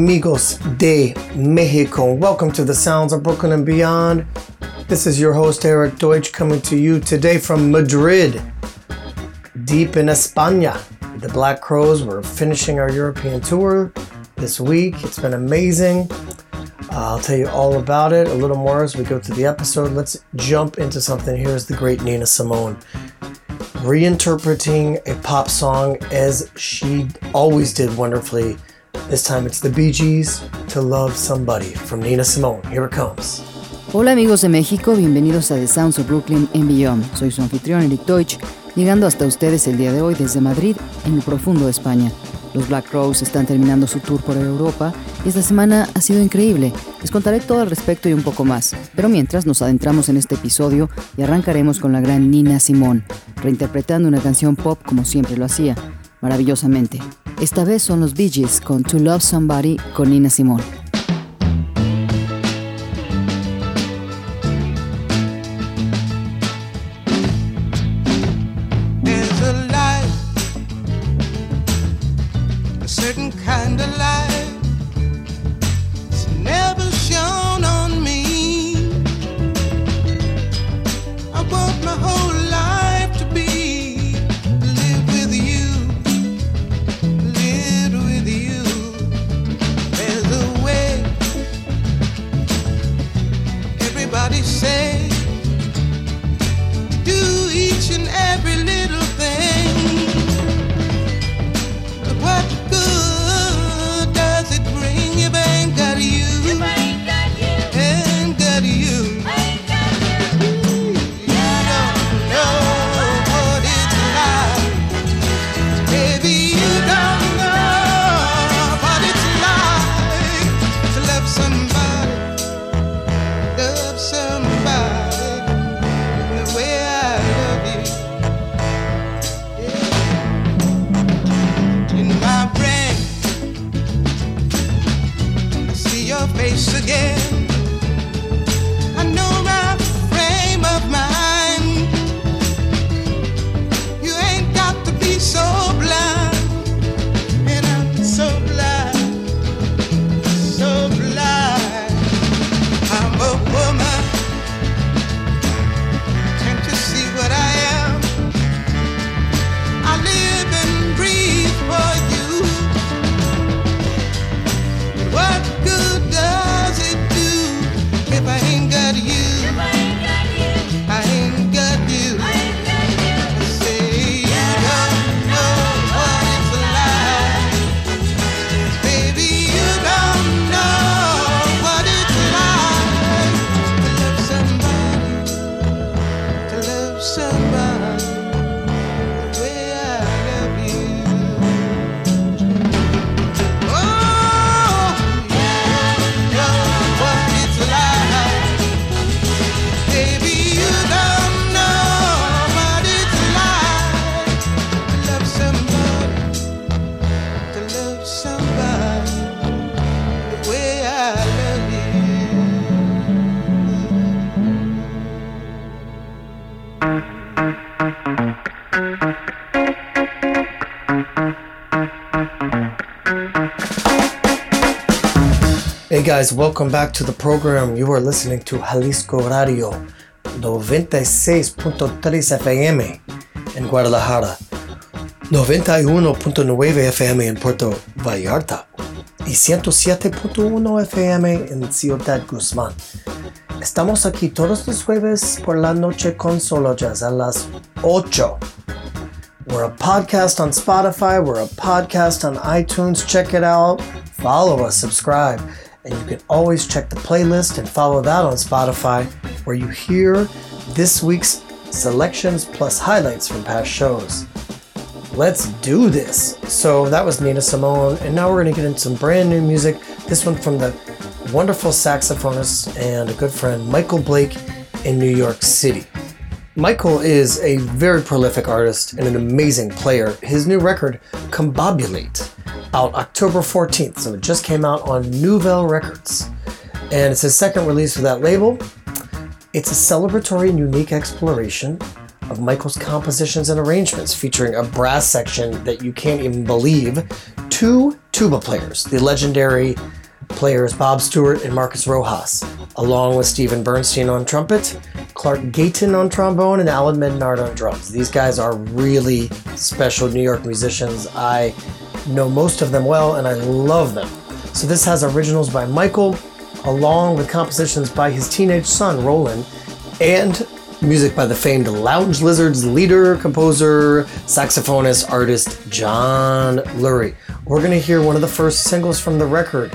Amigos de Mexico. Welcome to the sounds of Brooklyn and beyond. This is your host, Eric Deutsch, coming to you today from Madrid, deep in España. The Black Crowes were finishing our European tour this week. It's been amazing. I'll tell you all about it a little more as we go through the episode. Let's jump into something. Here's the great Nina Simone reinterpreting a pop song as she always did wonderfully This time it's the Bee Gees to Love Somebody from Nina Simone. Here it comes. Hola amigos de México, bienvenidos a The Sounds of Brooklyn en Beyond. Soy su anfitrión Eric Deutsch, llegando hasta ustedes el día de hoy desde Madrid, en el profundo de España. Los Black Crowes están terminando su tour por Europa y esta semana ha sido increíble. Les contaré todo al respecto y un poco más. Pero mientras nos adentramos en este episodio y arrancaremos con la gran Nina Simone, reinterpretando una canción pop como siempre lo hacía, maravillosamente. Esta vez son los Bee Gees con To Love Somebody con Nina Simone. Face again. Guys, welcome back to the program. You are listening to Jalisco Radio 96.3 FM in Guadalajara, 91.9 FM en Puerto Vallarta y 107.1 FM en Ciudad Guzmán. Estamos aquí todos los jueves por la noche con Solo Jazz a las 8. We're a podcast on Spotify, we're a podcast on iTunes. Check it out. Follow us, subscribe. And you can always check the playlist and follow that on Spotify, where you hear this week's selections plus highlights from past shows. Let's do this. So that was Nina Simone, and now we're going to get into some brand new music. This one from the wonderful saxophonist and a good friend, Michael Blake in New York City. Michael is a very prolific artist and an amazing player. His new record, Combobulate, out October 14th, so it just came out on Newvelle Records. And it's his second release for that label. It's a celebratory and unique exploration of Michael's compositions and arrangements, featuring a brass section that you can't even believe, two tuba players, the legendary players Bob Stewart and Marcus Rojas, along with Steven Bernstein on trumpet, Clark Gayton on trombone, and Allan Mednard on drums. These guys are really special New York musicians. I know most of them well and I love them. So this has originals by Michael, along with compositions by his teenage son, Roland, and music by the famed Lounge Lizards leader, composer, saxophonist, artist John Lurie. We're going to hear one of the first singles from the record.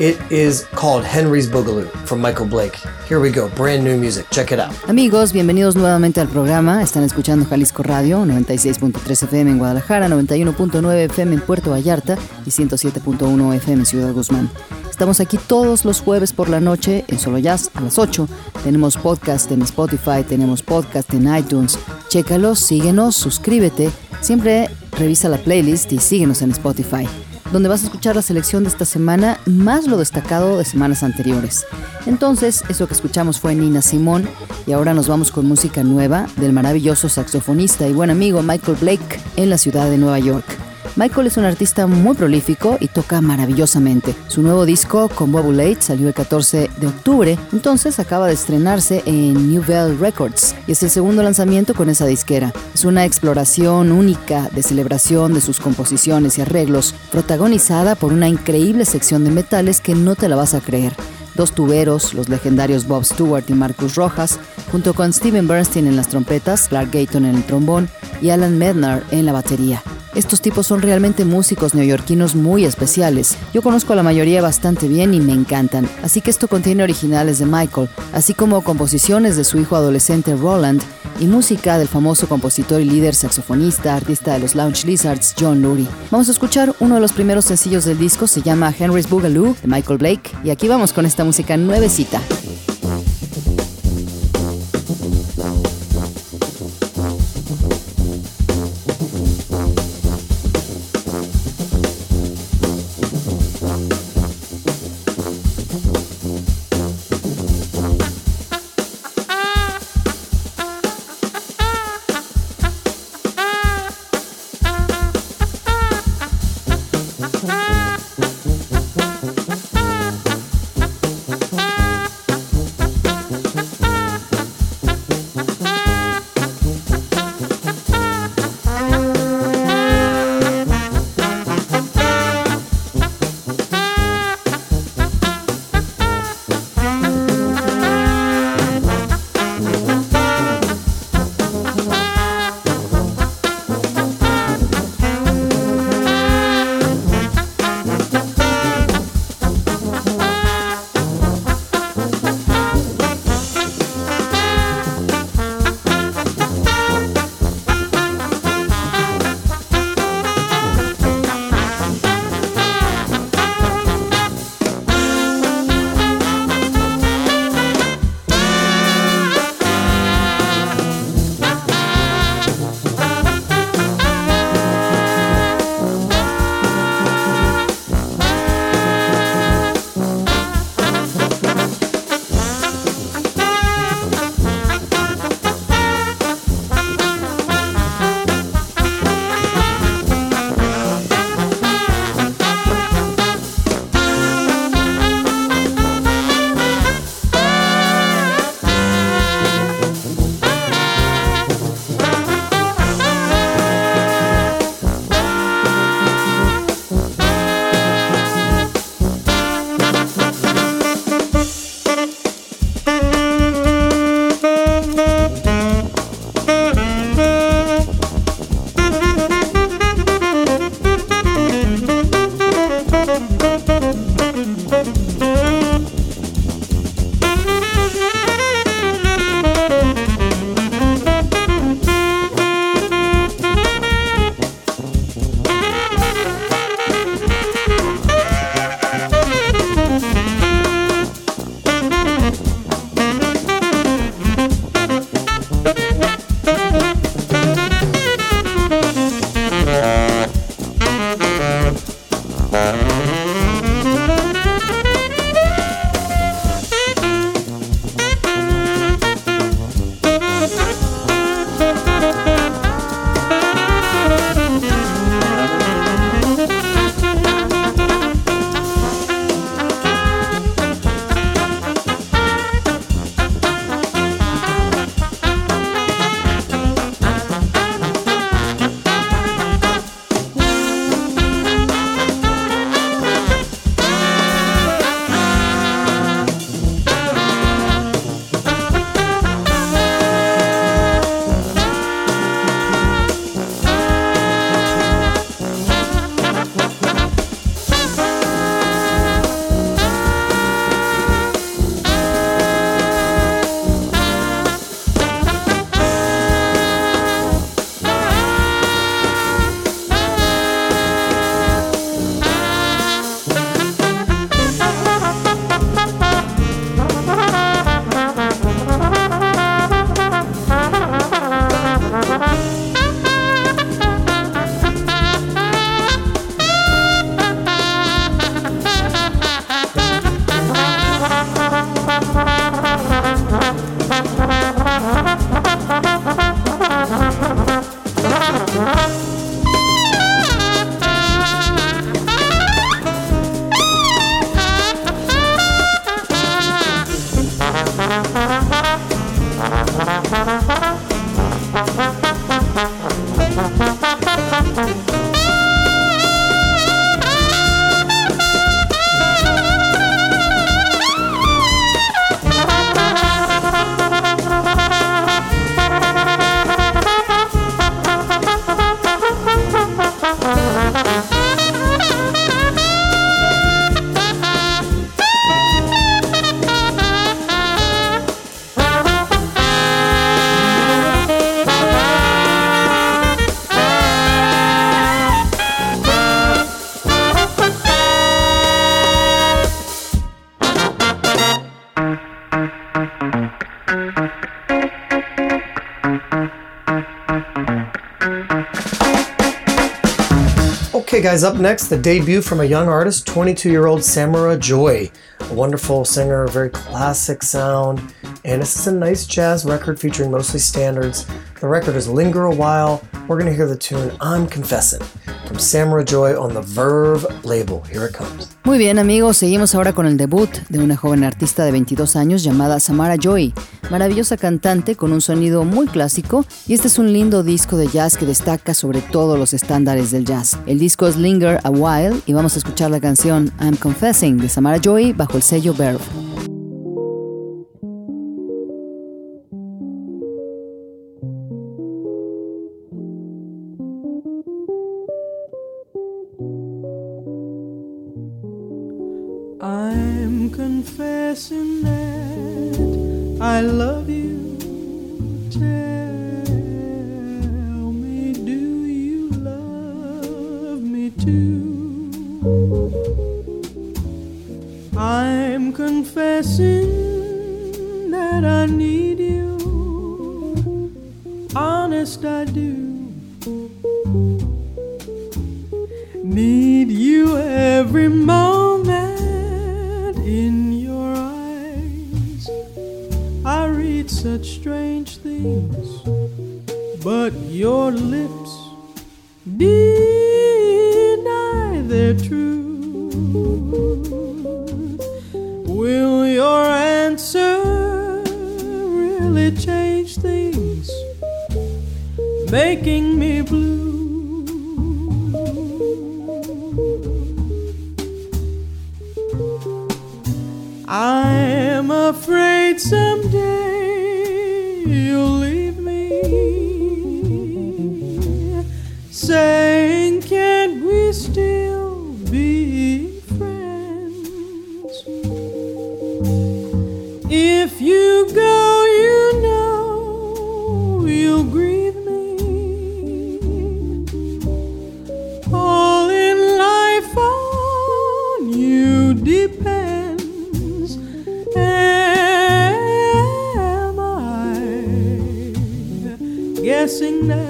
It is called Henry's Boogaloo from Michael Blake. Here we go, brand new music. Check it out. Amigos, bienvenidos nuevamente al programa. Están escuchando Jalisco Radio, 96.3 FM en Guadalajara, 91.9 FM en Puerto Vallarta y 107.1 FM en Ciudad Guzmán. Estamos aquí todos los jueves por la noche en Solo Jazz a las 8. Tenemos podcast en Spotify, tenemos podcast en iTunes. Chécalos, síguenos, suscríbete. Siempre revisa la playlist y síguenos en Spotify donde vas a escuchar la selección de esta semana más lo destacado de semanas anteriores. Entonces, eso que escuchamos fue Nina Simón y ahora nos vamos con música nueva del maravilloso saxofonista y buen amigo Michael Blake en la ciudad de Nueva York. Michael es un artista muy prolífico y toca maravillosamente. Su nuevo disco, Combobulate, salió el 14 de octubre, entonces acaba de estrenarse en Nouvelle Records y es el segundo lanzamiento con esa disquera. Es una exploración única de celebración de sus composiciones y arreglos, protagonizada por una increíble sección de metales que no te la vas a creer dos tuberos, los legendarios Bob Stewart y Marcus Rojas, junto con Steven Bernstein en las trompetas, Clark Gayton en el trombón y Alan Mednar en la batería. Estos tipos son realmente músicos neoyorquinos muy especiales. Yo conozco a la mayoría bastante bien y me encantan, así que esto contiene originales de Michael, así como composiciones de su hijo adolescente Roland y música del famoso compositor y líder saxofonista, artista de los Lounge Lizards, John Lurie. Vamos a escuchar uno de los primeros sencillos del disco, se llama Henry's Boogaloo de Michael Blake, y aquí vamos con esta música nuevecita. Okay, guys, up next, the debut from a young artist, 22 year old Samara Joy, a wonderful singer, very classic sound. And this is a nice jazz record featuring mostly standards. The record is Linger a While. We're going to hear the tune I'm Confessing from Samara Joy on the Verve label. Here it comes. Muy bien amigos, seguimos ahora con el debut de una joven artista de 22 años llamada Samara Joy, maravillosa cantante con un sonido muy clásico y este es un lindo disco de jazz que destaca sobre todos los estándares del jazz. El disco es Linger a While y vamos a escuchar la canción I'm Confessing de Samara Joy bajo el sello Verve. I love you. Tell me, do you love me too? I'm confessing that I need you. Honest, I do. Things, but your lips deny their truth. Will your answer really change things, making me blue? I'm afraid someday you'll leave me. Saying, can't we still guessing that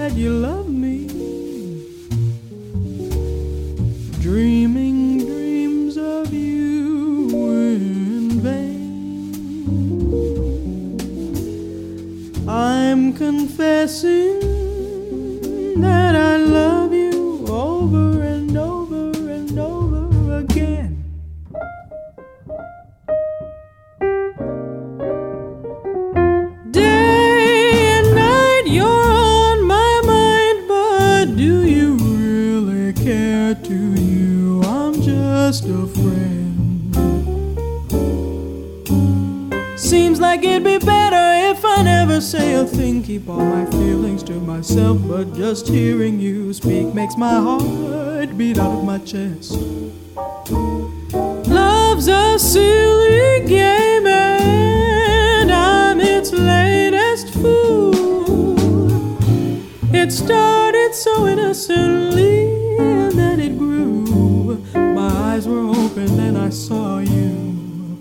so innocently, and then it grew. My eyes were open, and I saw you.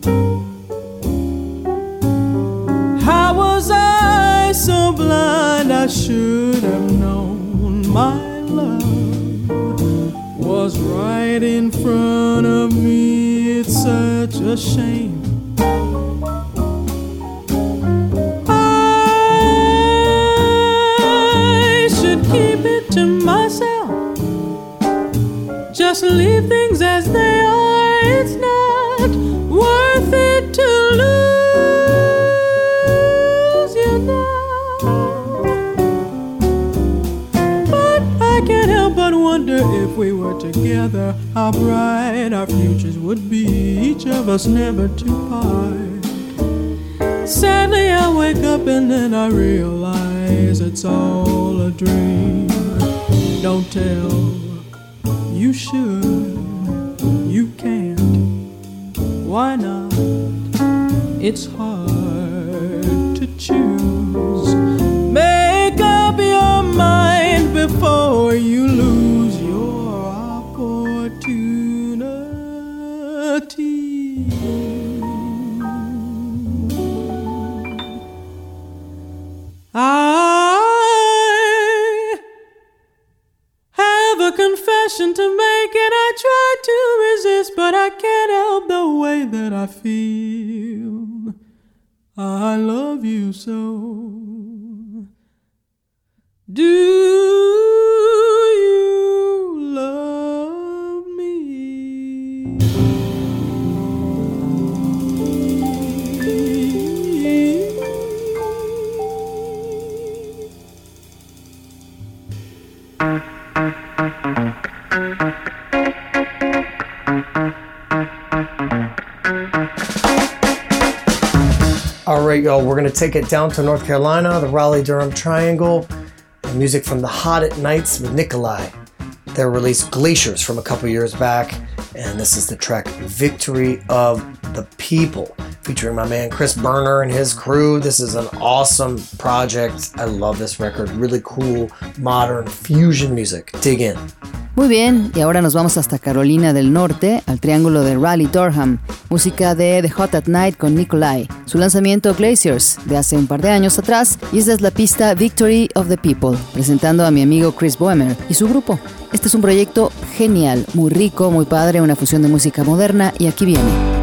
How was I so blind? I should have known my love was right in front of me. It's such a shame. How bright our futures would be. Each of us never to part. Sadly, I wake up and then I realize it's all a dream. Don't tell, you should, you can't. Why not? It's hard I love you so. Do right, y'all, we're going to take it down to North Carolina, the Raleigh Durham Triangle, music from the Hot at Nights with Nicolay. Their release Glaciers from a couple years back, and this is the track Victory of the People, featuring my man Chris Boerner and his crew. This is an awesome project. I love this record. Really cool, modern fusion music. Dig in. Muy bien, y ahora nos vamos hasta Carolina del Norte, al triángulo de Raleigh Durham, música de The Hot at Night con Nikolai, su lanzamiento Glaciers de hace un par de años atrás, y esta es la pista Victory of the People, presentando a mi amigo Chris Boemer y su grupo. Este es un proyecto genial, muy rico, muy padre, una fusión de música moderna, y aquí viene.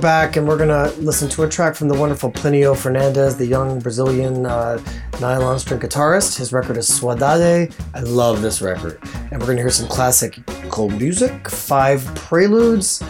We're back, and we're gonna listen to a track from the wonderful Plinio Fernandes, the young Brazilian uh, nylon string guitarist. His record is Saudade. I love this record, and we're gonna hear some classic cold music, five preludes,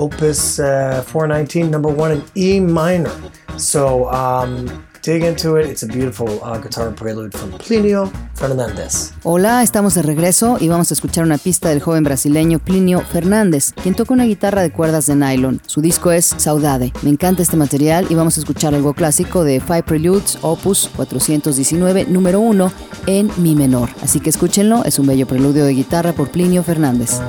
Opus uh, 419, number one in E minor. So um, dig into it. It's a beautiful uh, guitar prelude from Plinio Fernandes. Hola, estamos de regreso y vamos a escuchar una pista del joven brasileño Plinio Fernández, quien toca una guitarra de cuerdas de nylon. Su disco es Saudade. Me encanta este material y vamos a escuchar algo clásico de Five Preludes Opus 419, número 1 en Mi menor. Así que escúchenlo, es un bello preludio de guitarra por Plinio Fernández.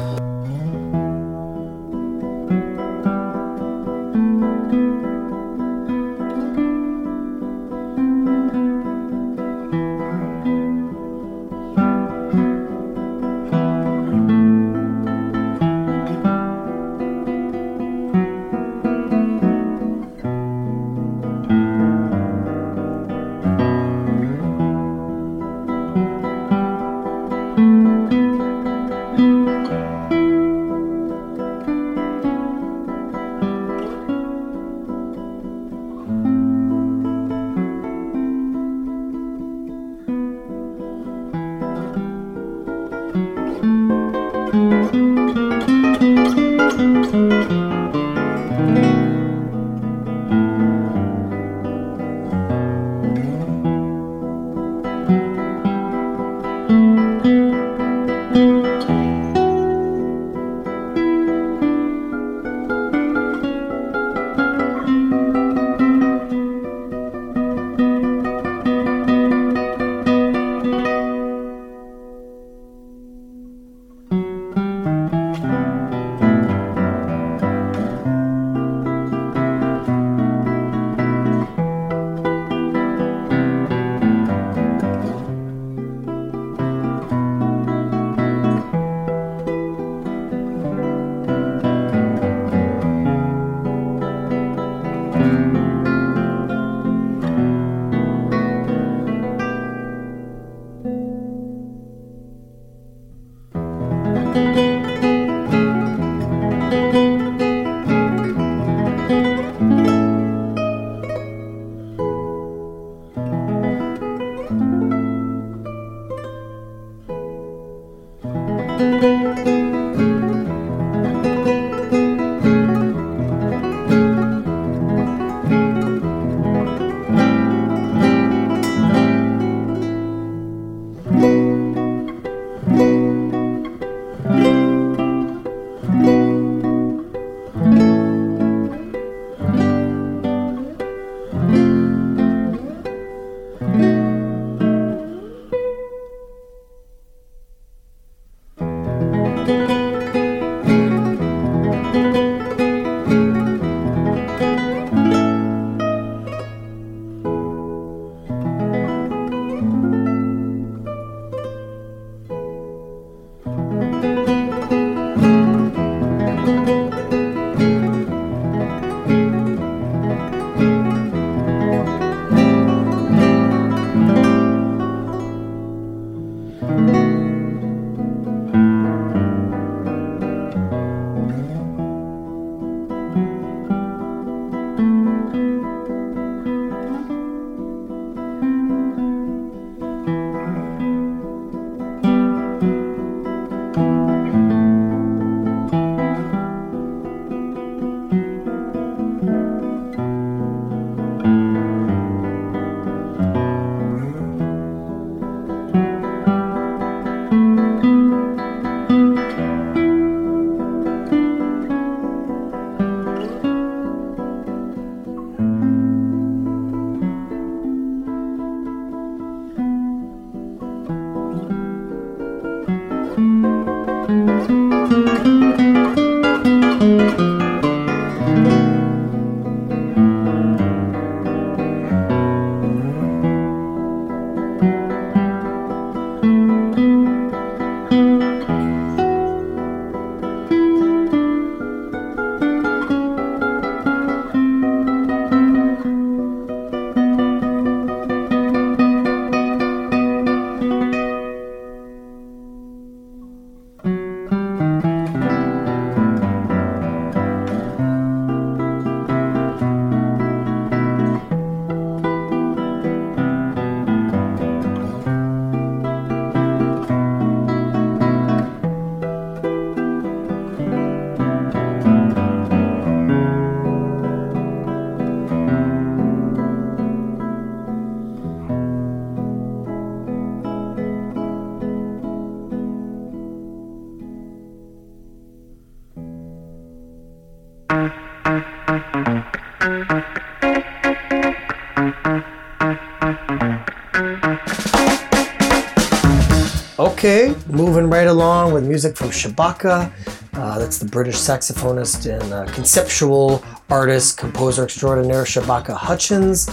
With music from Shabaka. Uh, that's the British saxophonist and uh, conceptual artist, composer extraordinaire Shabaka Hutchings.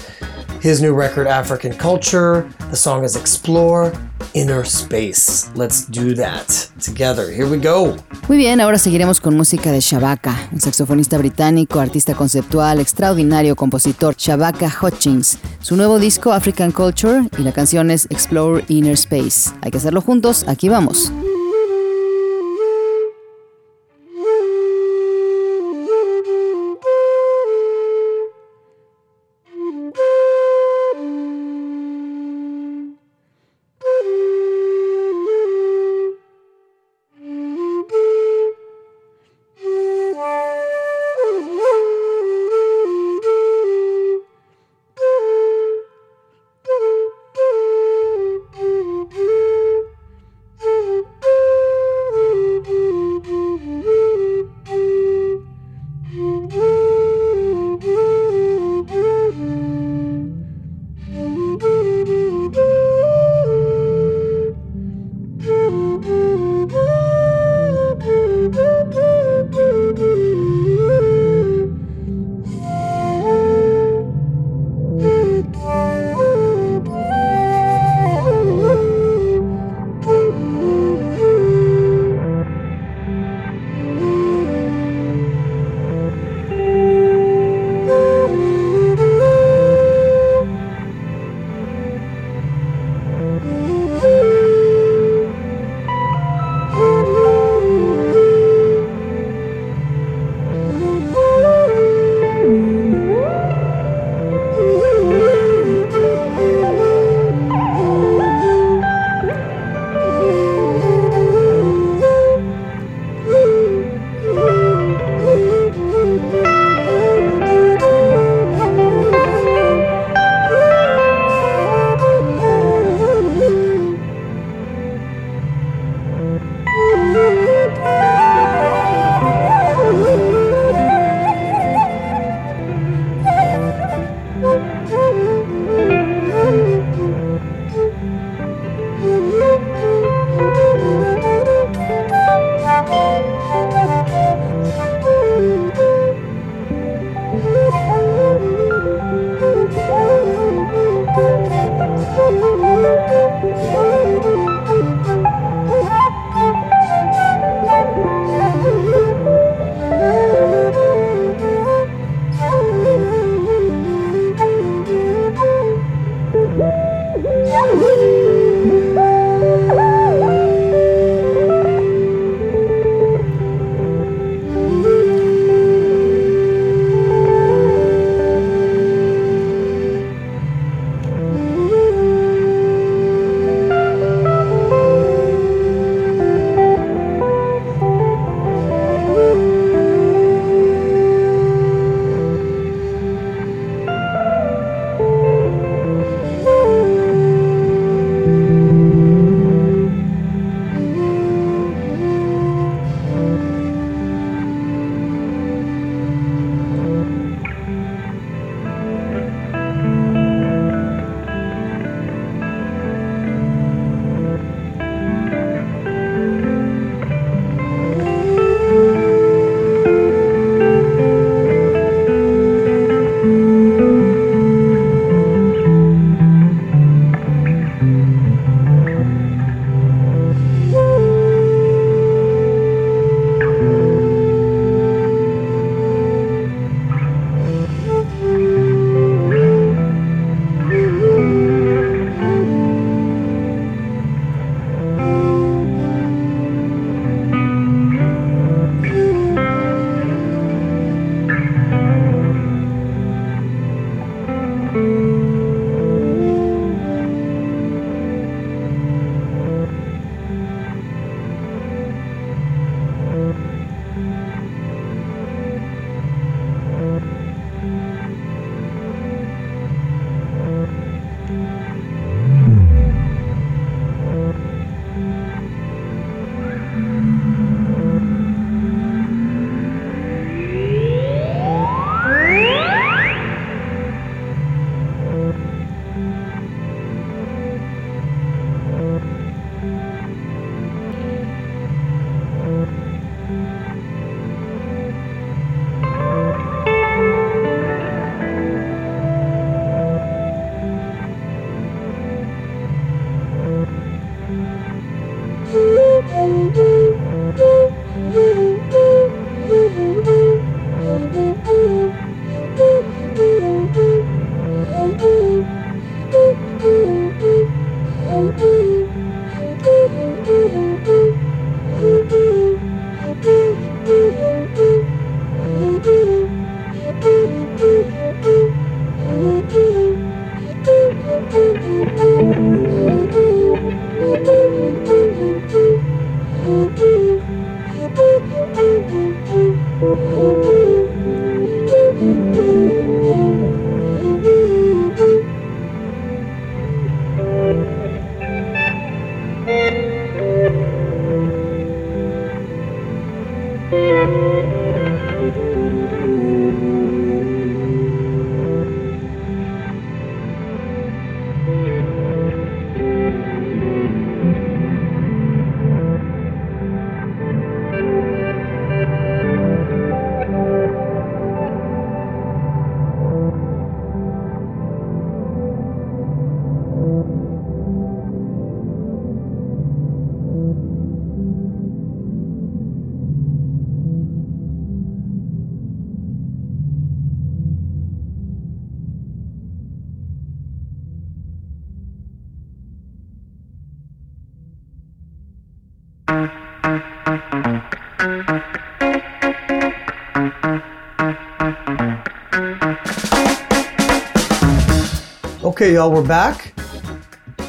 His new record, Afrikan Culture. The song is Explore Inner Space. Let's do that together. Here we go. Muy bien, ahora seguiremos con música de Shabaka, un saxofonista británico, artista conceptual, extraordinario compositor, Shabaka Hutchings. Su nuevo disco, Afrikan Culture, y la canción es Explore Inner Space. Hay que hacerlo juntos, aquí vamos. Okay, y'all, we're back.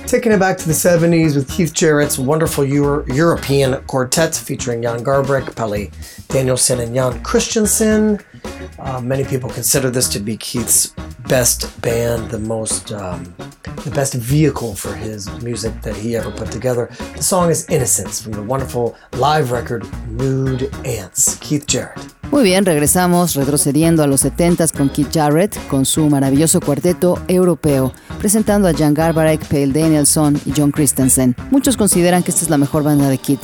Taking it back to the 70s with Keith Jarrett's wonderful Euro- European quartet featuring Jan Garbarek, Palle Danielsson, and Jan Christensen. Uh, many people consider this to be Keith's best band, the most, um, the best vehicle for his music that he ever put together. The song is Innocence from the wonderful live record Nude Ants. Keith Jarrett. Muy bien, regresamos retrocediendo a los 70s con Keith Jarrett con su maravilloso cuarteto europeo, presentando a Jan Garbarek, Pale Danielson y John Christensen. Muchos consideran que esta es la mejor banda de Keith,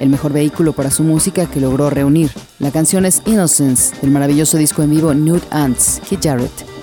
el mejor vehículo para su música que logró reunir. La canción es Innocence del maravilloso disco en vivo Nude Ants, Keith Jarrett.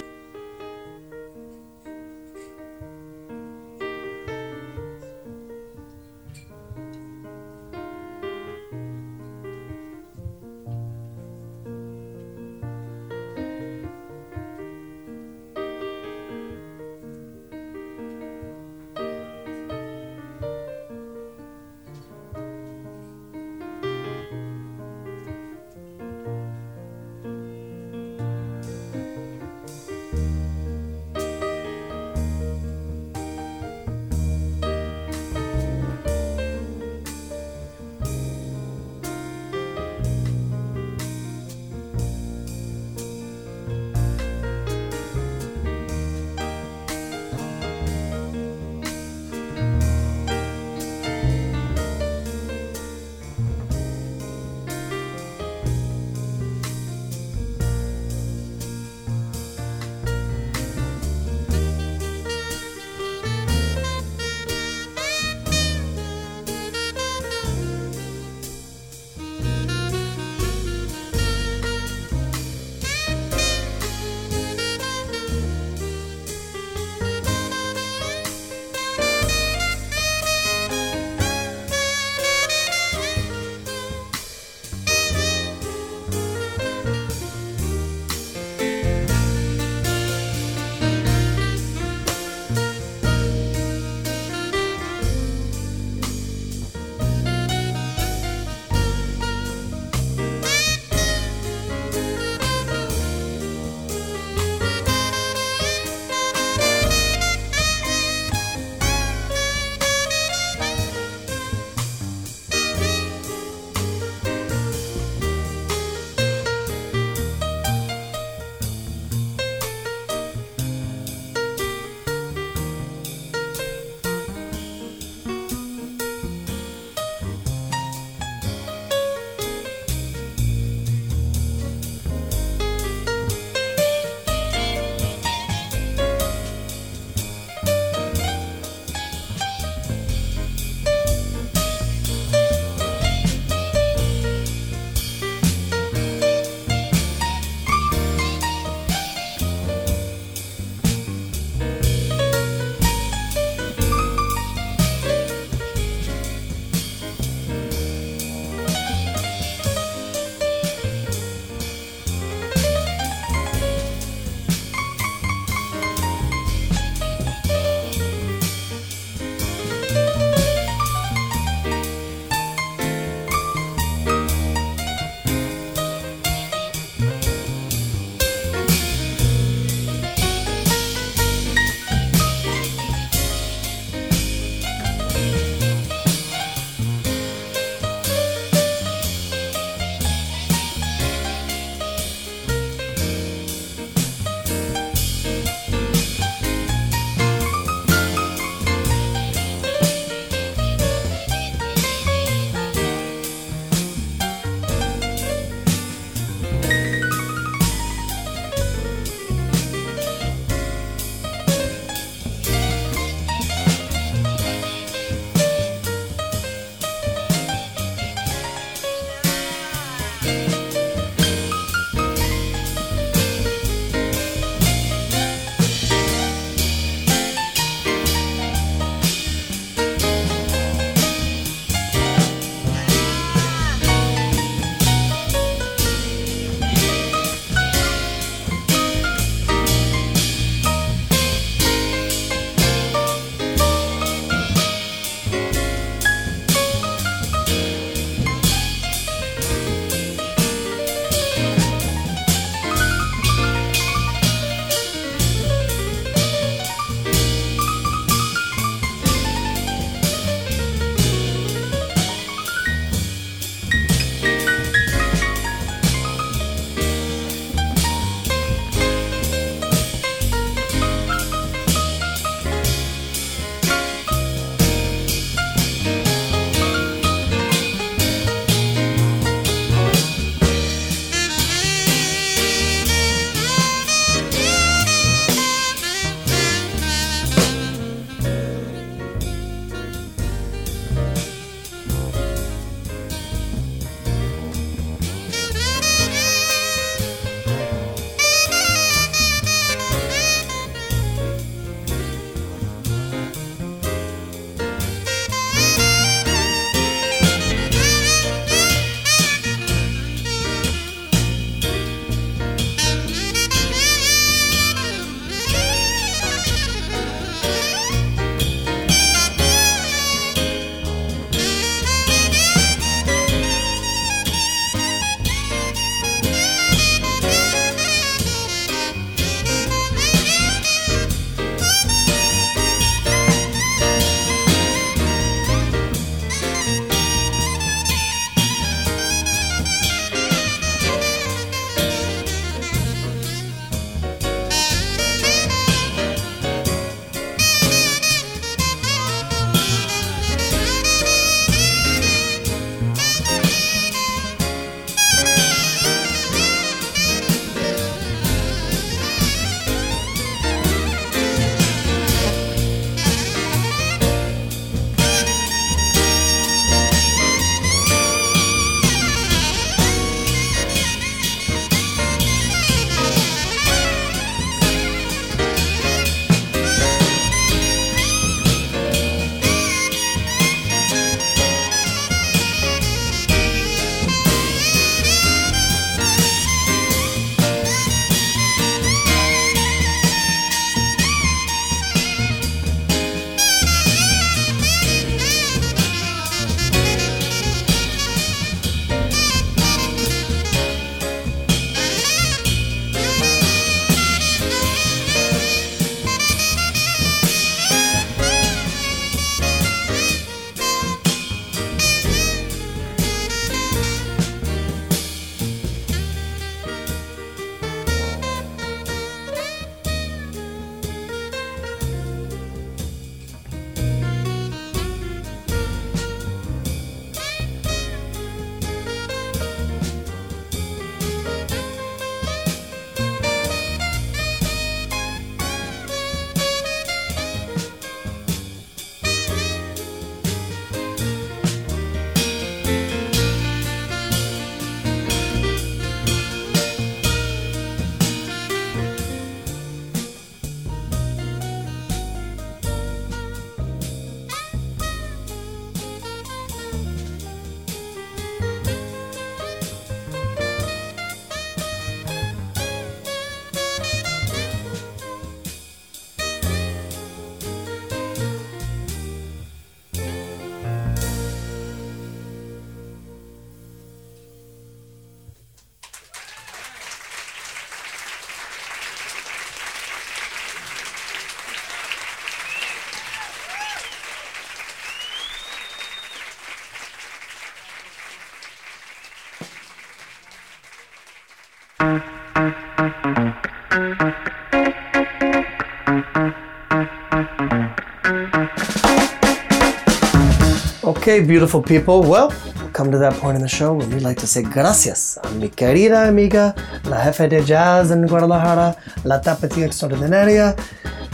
Okay, beautiful people. Well, we come to that point in the show when we like to say gracias a mi querida amiga, la jefe de jazz en Guadalajara, la tapatía extraordinaria,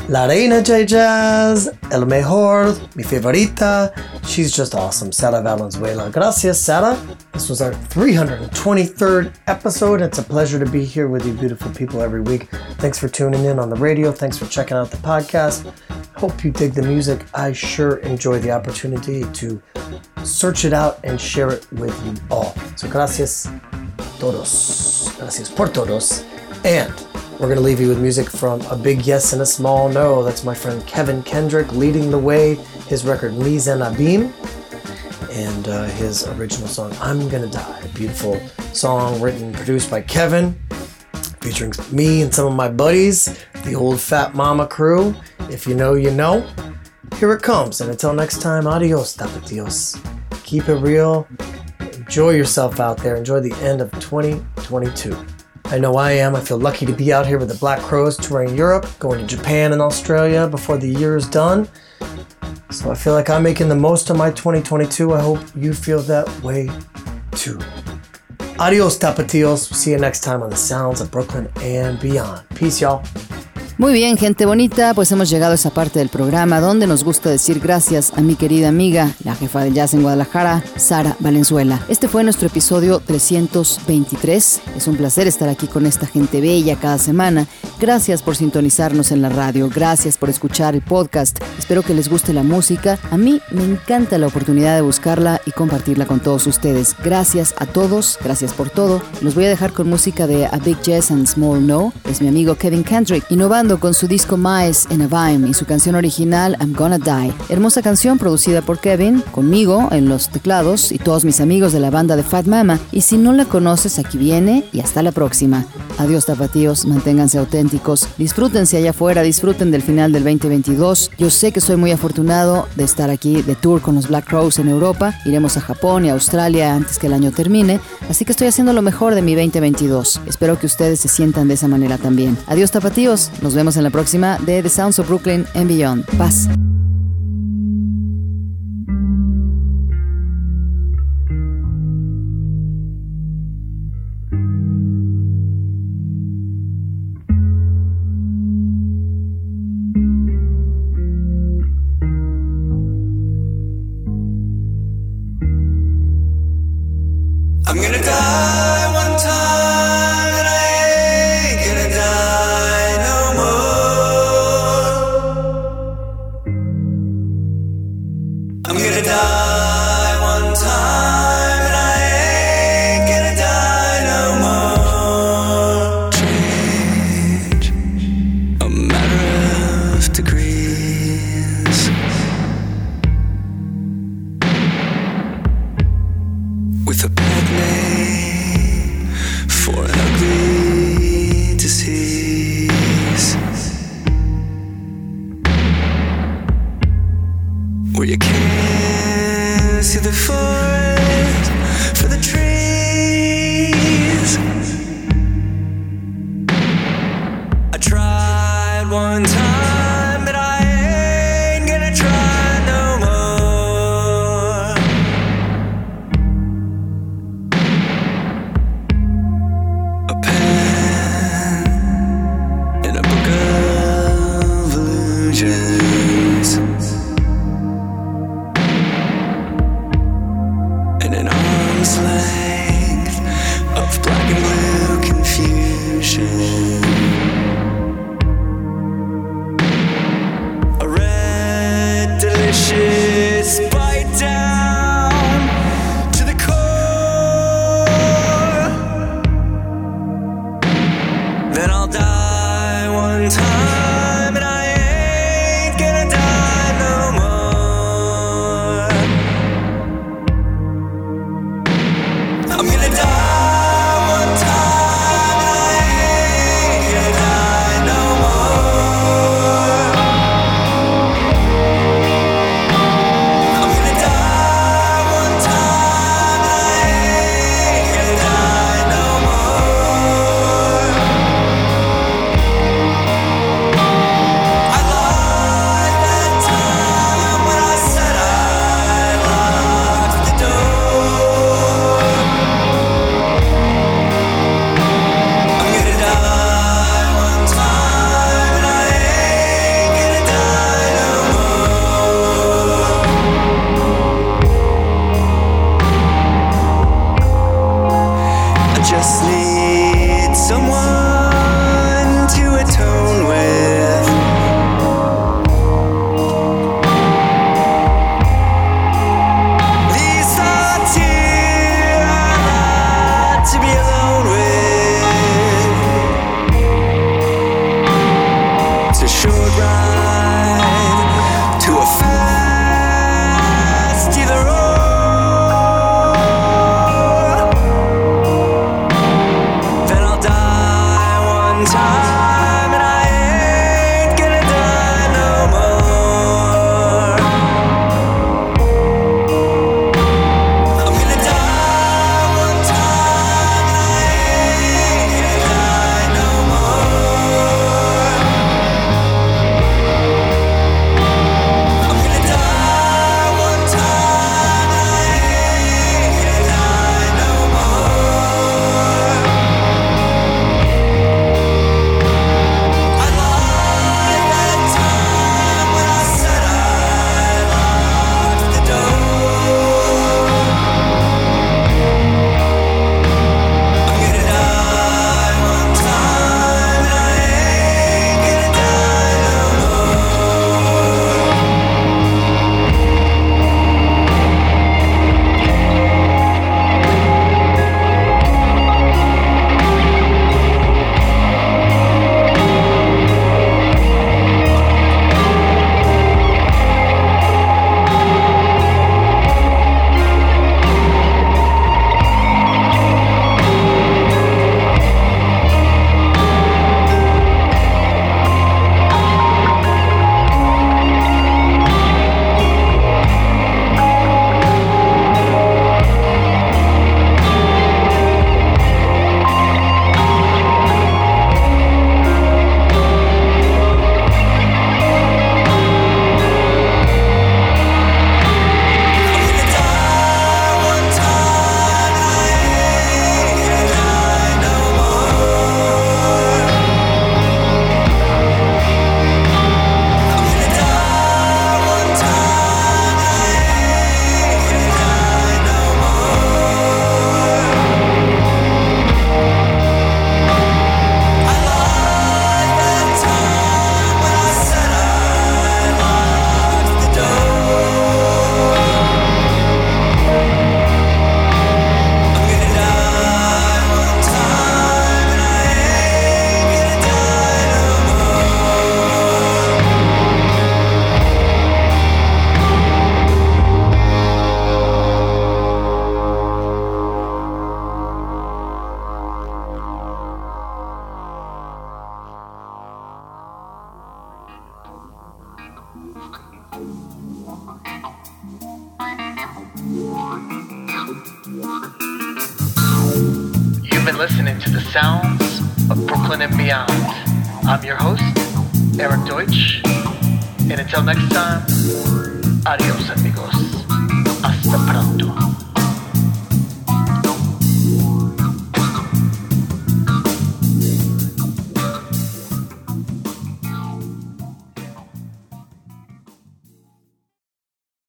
la reina de jazz, el mejor, mi favorita. She's just awesome, Sara Valenzuela. Gracias, Sara. This was our 323rd episode. It's a pleasure to be here with you, beautiful people, every week. Thanks for tuning in on the radio. Thanks for checking out the podcast. Hope you dig the music. I sure enjoy the opportunity to search it out and share it with you all. So gracias todos. Gracias por todos. And we're going to leave you with music from a big yes and a small no. That's my friend Kevin Kendrick leading the way. His record Mise en Abyme and uh, his original song I'm Gonna Die. A beautiful song written and produced by Kevin, featuring me and some of my buddies, the old Fat Mama crew. If you know, you know. Here it comes, and until next time, adios, tapatios. Keep it real. Enjoy yourself out there. Enjoy the end of 2022. I know I am. I feel lucky to be out here with the Black Crowes touring Europe, going to Japan and Australia before the year is done. So I feel like I'm making the most of my 2022. I hope you feel that way too. Adios, tapatios. See you next time on the sounds of Brooklyn and beyond. Peace, y'all. Muy bien, gente bonita, pues hemos llegado a esa parte del programa donde nos gusta decir gracias a mi querida amiga, la jefa de jazz en Guadalajara, Sara Valenzuela. Este fue nuestro episodio 323. Es un placer estar aquí con esta gente bella cada semana. Gracias por sintonizarnos en la radio, gracias por escuchar el podcast. Espero que les guste la música. A mí me encanta la oportunidad de buscarla y compartirla con todos ustedes. Gracias a todos, gracias por todo. Los voy a dejar con música de A Big Jazz and Small No. Es mi amigo Kevin Kendrick, innovando con su disco Mice in a Vime y su canción original I'm Gonna Die. Hermosa canción producida por Kevin, conmigo en los teclados y todos mis amigos de la banda de Fat Mama. Y si no la conoces, aquí viene y hasta la próxima. Adiós tapatíos, manténganse auténticos, disfrútense allá afuera, disfruten del final del 2022. Yo sé que soy muy afortunado de estar aquí de tour con los Black Crows en Europa. Iremos a Japón y a Australia antes que el año termine, así que estoy haciendo lo mejor de mi 2022. Espero que ustedes se sientan de esa manera también. Adiós tapatíos, nos vemos en la próxima de The Sounds of Brooklyn and Beyond. Paz.